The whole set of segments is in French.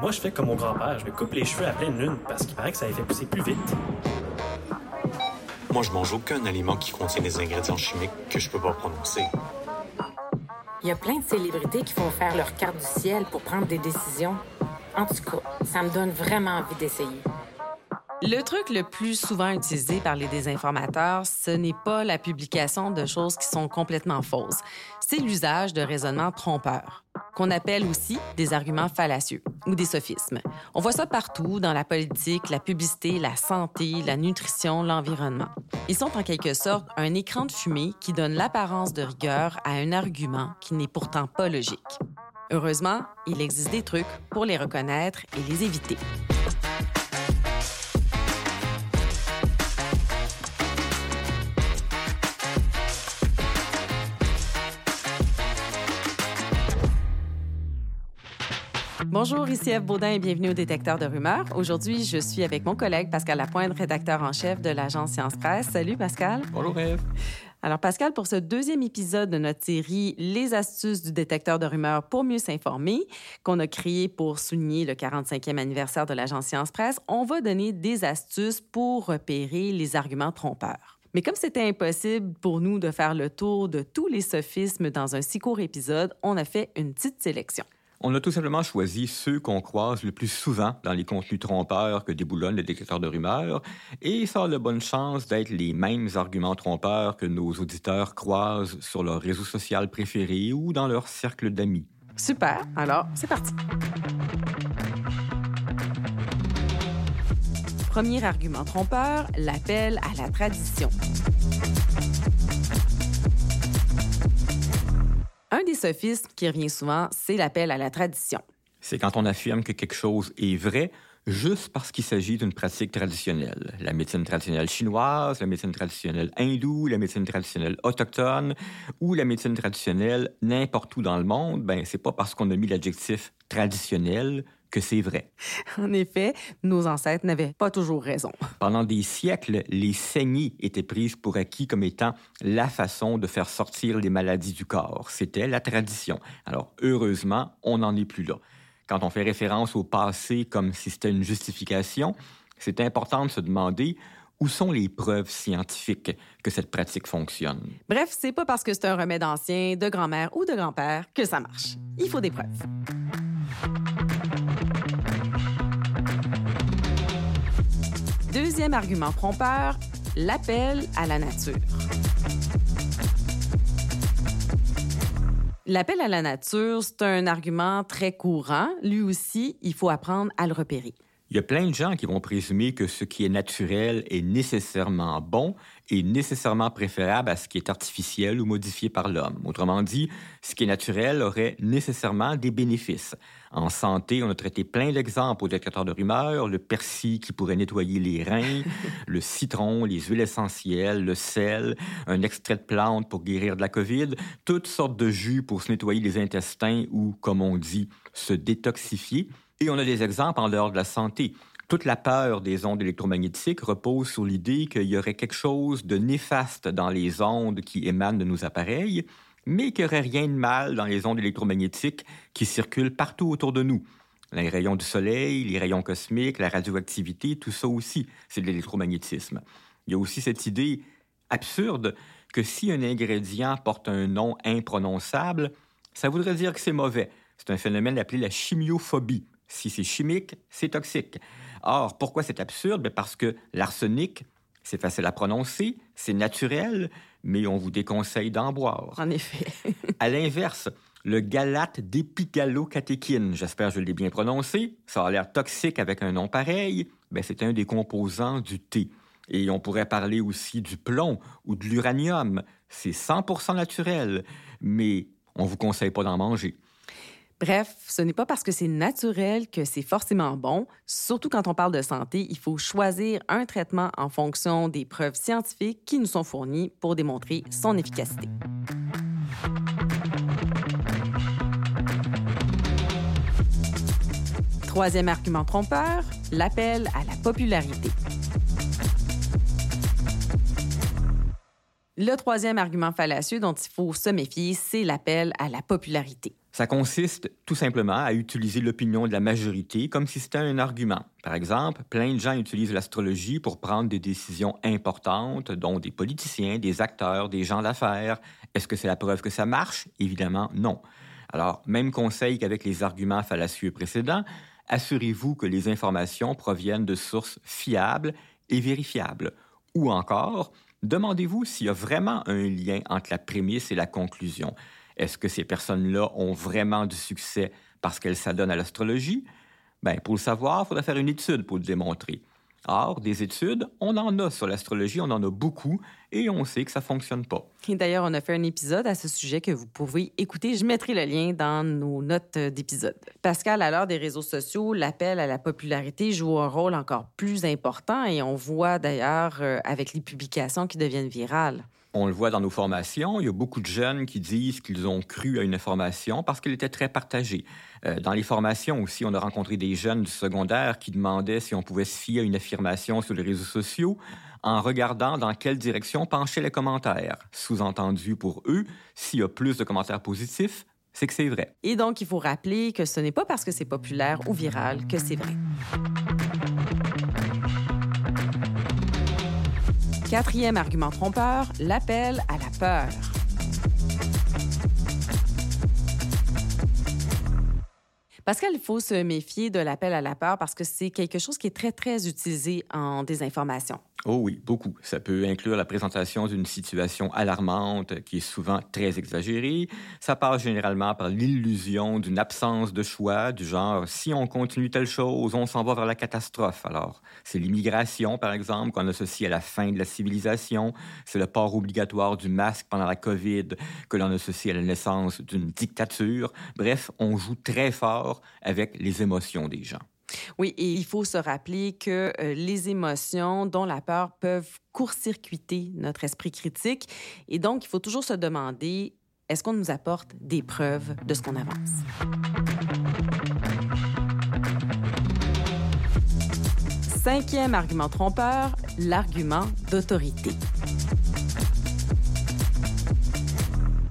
Moi, je fais comme mon grand-père. Je me coupe les cheveux à pleine lune parce qu'il paraît que ça les fait pousser plus vite. Moi, je mange aucun aliment qui contient des ingrédients chimiques que je peux pas prononcer. Il y a plein de célébrités qui font faire leur carte du ciel pour prendre des décisions. En tout cas, ça me donne vraiment envie d'essayer. Le truc le plus souvent utilisé par les désinformateurs, ce n'est pas la publication de choses qui sont complètement fausses, c'est l'usage de raisonnements trompeurs, qu'on appelle aussi des arguments fallacieux ou des sophismes. On voit ça partout dans la politique, la publicité, la santé, la nutrition, l'environnement. Ils sont en quelque sorte un écran de fumée qui donne l'apparence de rigueur à un argument qui n'est pourtant pas logique. Heureusement, il existe des trucs pour les reconnaître et les éviter. Bonjour, ici Eve Baudin et bienvenue au Détecteur de rumeurs. Aujourd'hui, je suis avec mon collègue Pascal Lapointe, rédacteur en chef de l'agence Science Presse. Salut Pascal. Bonjour Eve. Alors Pascal, pour ce deuxième épisode de notre série Les astuces du détecteur de rumeurs pour mieux s'informer, qu'on a créé pour souligner le 45e anniversaire de l'agence Science Presse, on va donner des astuces pour repérer les arguments trompeurs. Mais comme c'était impossible pour nous de faire le tour de tous les sophismes dans un si court épisode, on a fait une petite sélection. On a tout simplement choisi ceux qu'on croise le plus souvent dans les contenus trompeurs que déboulonnent les détecteurs de rumeurs, et ça a de bonne chance d'être les mêmes arguments trompeurs que nos auditeurs croisent sur leur réseau social préféré ou dans leur cercle d'amis. Super, alors c'est parti. Premier argument trompeur, l'appel à la tradition. Des sophismes qui revient souvent, c'est l'appel à la tradition. C'est quand on affirme que quelque chose est vrai juste parce qu'il s'agit d'une pratique traditionnelle. La médecine traditionnelle chinoise, la médecine traditionnelle hindoue, la médecine traditionnelle autochtone ou la médecine traditionnelle n'importe où dans le monde, ben c'est pas parce qu'on a mis l'adjectif traditionnel que c'est vrai. En effet, nos ancêtres n'avaient pas toujours raison. Pendant des siècles, les saignées étaient prises pour acquis comme étant la façon de faire sortir les maladies du corps. C'était la tradition. Alors, heureusement, on n'en est plus là. Quand on fait référence au passé comme si c'était une justification, c'est important de se demander où sont les preuves scientifiques que cette pratique fonctionne. Bref, c'est pas parce que c'est un remède ancien, de grand-mère ou de grand-père que ça marche. Il faut des preuves. Deuxième argument trompeur, l'appel à la nature. L'appel à la nature, c'est un argument très courant. Lui aussi, il faut apprendre à le repérer. Il y a plein de gens qui vont présumer que ce qui est naturel est nécessairement bon et nécessairement préférable à ce qui est artificiel ou modifié par l'homme. Autrement dit, ce qui est naturel aurait nécessairement des bénéfices. En santé, on a traité plein d'exemples au détecteur de rumeurs, le persil qui pourrait nettoyer les reins, le citron, les huiles essentielles, le sel, un extrait de plante pour guérir de la COVID, toutes sortes de jus pour se nettoyer les intestins ou, comme on dit, se détoxifier. Et on a des exemples en dehors de la santé. Toute la peur des ondes électromagnétiques repose sur l'idée qu'il y aurait quelque chose de néfaste dans les ondes qui émanent de nos appareils, mais qu'il n'y aurait rien de mal dans les ondes électromagnétiques qui circulent partout autour de nous. Les rayons du soleil, les rayons cosmiques, la radioactivité, tout ça aussi, c'est de l'électromagnétisme. Il y a aussi cette idée absurde que si un ingrédient porte un nom imprononçable, ça voudrait dire que c'est mauvais. C'est un phénomène appelé la chimiophobie. Si c'est chimique, c'est toxique. Or, pourquoi c'est absurde? Ben, parce que l'arsenic, c'est facile à prononcer, c'est naturel, mais on vous déconseille d'en boire. En effet. à l'inverse, le galate d'épigalocatéchine, j'espère que je l'ai bien prononcé, ça a l'air toxique avec un nom pareil, ben, c'est un des composants du thé. Et on pourrait parler aussi du plomb ou de l'uranium. C'est 100% naturel, mais on vous conseille pas d'en manger. Bref, ce n'est pas parce que c'est naturel que c'est forcément bon. Surtout quand on parle de santé, il faut choisir un traitement en fonction des preuves scientifiques qui nous sont fournies pour démontrer son efficacité. Troisième argument trompeur, l'appel à la popularité. Le troisième argument fallacieux dont il faut se méfier, c'est l'appel à la popularité. Ça consiste tout simplement à utiliser l'opinion de la majorité comme si c'était un argument. Par exemple, plein de gens utilisent l'astrologie pour prendre des décisions importantes, dont des politiciens, des acteurs, des gens d'affaires. Est-ce que c'est la preuve que ça marche? Évidemment, non. Alors, même conseil qu'avec les arguments fallacieux précédents, assurez-vous que les informations proviennent de sources fiables et vérifiables. Ou encore, demandez-vous s'il y a vraiment un lien entre la prémisse et la conclusion. Est-ce que ces personnes-là ont vraiment du succès parce qu'elles s'adonnent à l'astrologie? Bien, pour le savoir, il faudrait faire une étude pour le démontrer. Or, des études, on en a sur l'astrologie, on en a beaucoup, et on sait que ça fonctionne pas. Et d'ailleurs, on a fait un épisode à ce sujet que vous pouvez écouter. Je mettrai le lien dans nos notes d'épisode. Pascal, à l'heure des réseaux sociaux, l'appel à la popularité joue un rôle encore plus important, et on voit d'ailleurs euh, avec les publications qui deviennent virales. On le voit dans nos formations, il y a beaucoup de jeunes qui disent qu'ils ont cru à une information parce qu'elle était très partagée. Euh, dans les formations aussi, on a rencontré des jeunes du secondaire qui demandaient si on pouvait se fier à une affirmation sur les réseaux sociaux en regardant dans quelle direction penchaient les commentaires. Sous-entendu pour eux, s'il y a plus de commentaires positifs, c'est que c'est vrai. Et donc, il faut rappeler que ce n'est pas parce que c'est populaire ou viral que c'est vrai. Quatrième argument trompeur, l'appel à la peur. Pascal, il faut se méfier de l'appel à la peur parce que c'est quelque chose qui est très, très utilisé en désinformation. Oh oui, beaucoup. Ça peut inclure la présentation d'une situation alarmante qui est souvent très exagérée. Ça passe généralement par l'illusion d'une absence de choix, du genre si on continue telle chose, on s'en va vers la catastrophe. Alors, c'est l'immigration, par exemple, qu'on associe à la fin de la civilisation. C'est le port obligatoire du masque pendant la COVID que l'on associe à la naissance d'une dictature. Bref, on joue très fort avec les émotions des gens. Oui, et il faut se rappeler que euh, les émotions, dont la peur, peuvent court-circuiter notre esprit critique. Et donc, il faut toujours se demander, est-ce qu'on nous apporte des preuves de ce qu'on avance? Cinquième argument trompeur, l'argument d'autorité.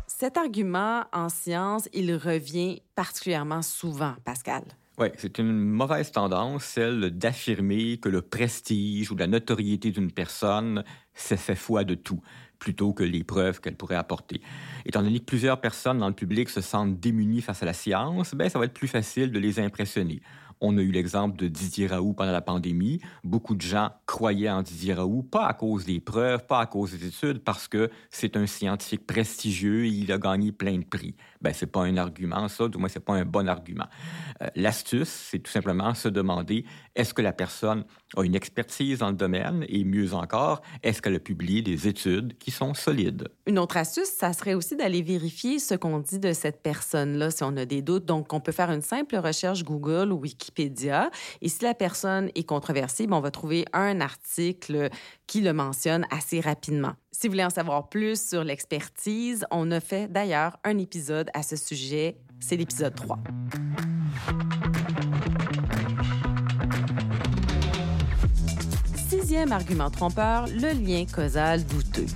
Cet argument en science, il revient particulièrement souvent, Pascal. Oui, c'est une mauvaise tendance, celle d'affirmer que le prestige ou la notoriété d'une personne, c'est fait foi de tout, plutôt que les preuves qu'elle pourrait apporter. Étant donné que plusieurs personnes dans le public se sentent démunies face à la science, ben, ça va être plus facile de les impressionner. On a eu l'exemple de Didier Raoult pendant la pandémie. Beaucoup de gens croyaient en Didier Raoult, pas à cause des preuves, pas à cause des études, parce que c'est un scientifique prestigieux et il a gagné plein de prix. Ben, c'est pas un argument, ça, du moins, c'est pas un bon argument. Euh, l'astuce, c'est tout simplement se demander est-ce que la personne a une expertise dans le domaine et mieux encore, est-ce qu'elle a publié des études qui sont solides? Une autre astuce, ça serait aussi d'aller vérifier ce qu'on dit de cette personne-là si on a des doutes. Donc, on peut faire une simple recherche Google ou Wikipédia. Et si la personne est controversée, ben, on va trouver un article qui le mentionne assez rapidement. Si vous voulez en savoir plus sur l'expertise, on a fait d'ailleurs un épisode à ce sujet. C'est l'épisode 3. Sixième argument trompeur, le lien causal douteux.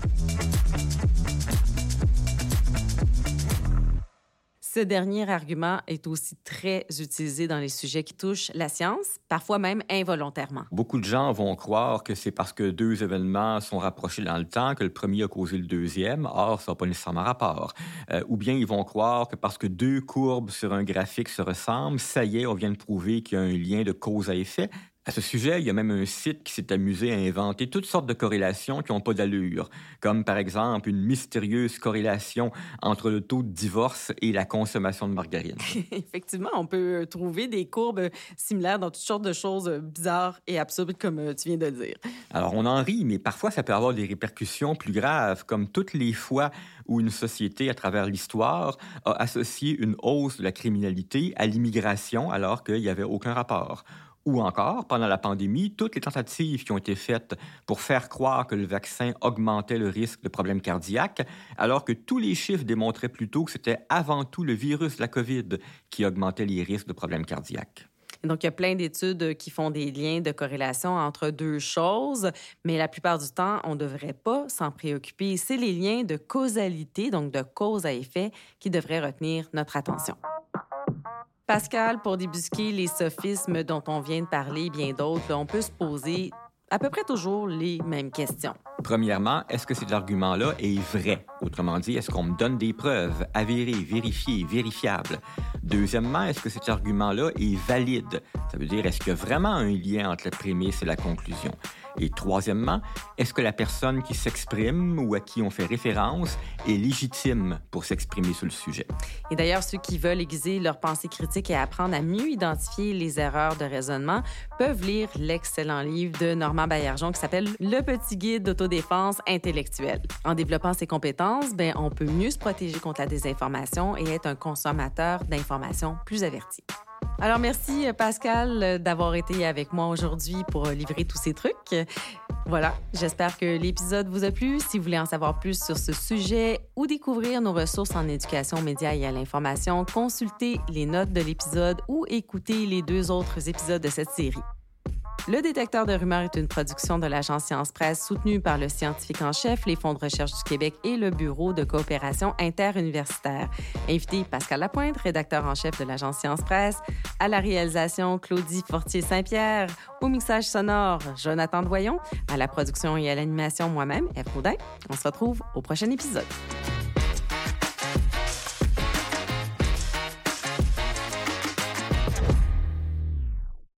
Ce dernier argument est aussi très utilisé dans les sujets qui touchent la science, parfois même involontairement. Beaucoup de gens vont croire que c'est parce que deux événements sont rapprochés dans le temps que le premier a causé le deuxième. Or, ça n'a pas nécessairement rapport. Euh, ou bien ils vont croire que parce que deux courbes sur un graphique se ressemblent, ça y est, on vient de prouver qu'il y a un lien de cause à effet. À ce sujet, il y a même un site qui s'est amusé à inventer toutes sortes de corrélations qui n'ont pas d'allure, comme par exemple une mystérieuse corrélation entre le taux de divorce et la consommation de margarine. Effectivement, on peut trouver des courbes similaires dans toutes sortes de choses bizarres et absurdes, comme euh, tu viens de dire. Alors, on en rit, mais parfois, ça peut avoir des répercussions plus graves, comme toutes les fois où une société, à travers l'histoire, a associé une hausse de la criminalité à l'immigration alors qu'il n'y avait aucun rapport ou encore, pendant la pandémie, toutes les tentatives qui ont été faites pour faire croire que le vaccin augmentait le risque de problèmes cardiaques, alors que tous les chiffres démontraient plutôt que c'était avant tout le virus de la COVID qui augmentait les risques de problèmes cardiaques. Donc, il y a plein d'études qui font des liens de corrélation entre deux choses, mais la plupart du temps, on ne devrait pas s'en préoccuper. C'est les liens de causalité, donc de cause à effet, qui devraient retenir notre attention. Pascal, pour débusquer les sophismes dont on vient de parler et bien d'autres, on peut se poser à peu près toujours les mêmes questions. Premièrement, est-ce que cet argument-là est vrai? Autrement dit, est-ce qu'on me donne des preuves avérées, vérifiées, vérifiables? Deuxièmement, est-ce que cet argument-là est valide? Ça veut dire, est-ce qu'il y a vraiment un lien entre la prémisse et la conclusion? Et troisièmement, est-ce que la personne qui s'exprime ou à qui on fait référence est légitime pour s'exprimer sur le sujet? Et d'ailleurs, ceux qui veulent aiguiser leur pensée critique et apprendre à mieux identifier les erreurs de raisonnement peuvent lire l'excellent livre de Normand Baillargeon qui s'appelle Le petit guide d'autodéfense intellectuelle. En développant ses compétences, ben, on peut mieux se protéger contre la désinformation et être un consommateur d'informations plus averti. Alors merci Pascal d'avoir été avec moi aujourd'hui pour livrer tous ces trucs. Voilà, j'espère que l'épisode vous a plu. Si vous voulez en savoir plus sur ce sujet ou découvrir nos ressources en éducation, médias et à l'information, consultez les notes de l'épisode ou écoutez les deux autres épisodes de cette série. Le détecteur de rumeurs est une production de l'agence Science Presse soutenue par le scientifique en chef, les fonds de recherche du Québec et le Bureau de coopération interuniversitaire. Invité Pascal Lapointe, rédacteur en chef de l'agence Science Presse, à la réalisation Claudie Fortier-Saint-Pierre, au mixage sonore Jonathan Doyon, à la production et à l'animation moi-même, Eve Rodin. On se retrouve au prochain épisode.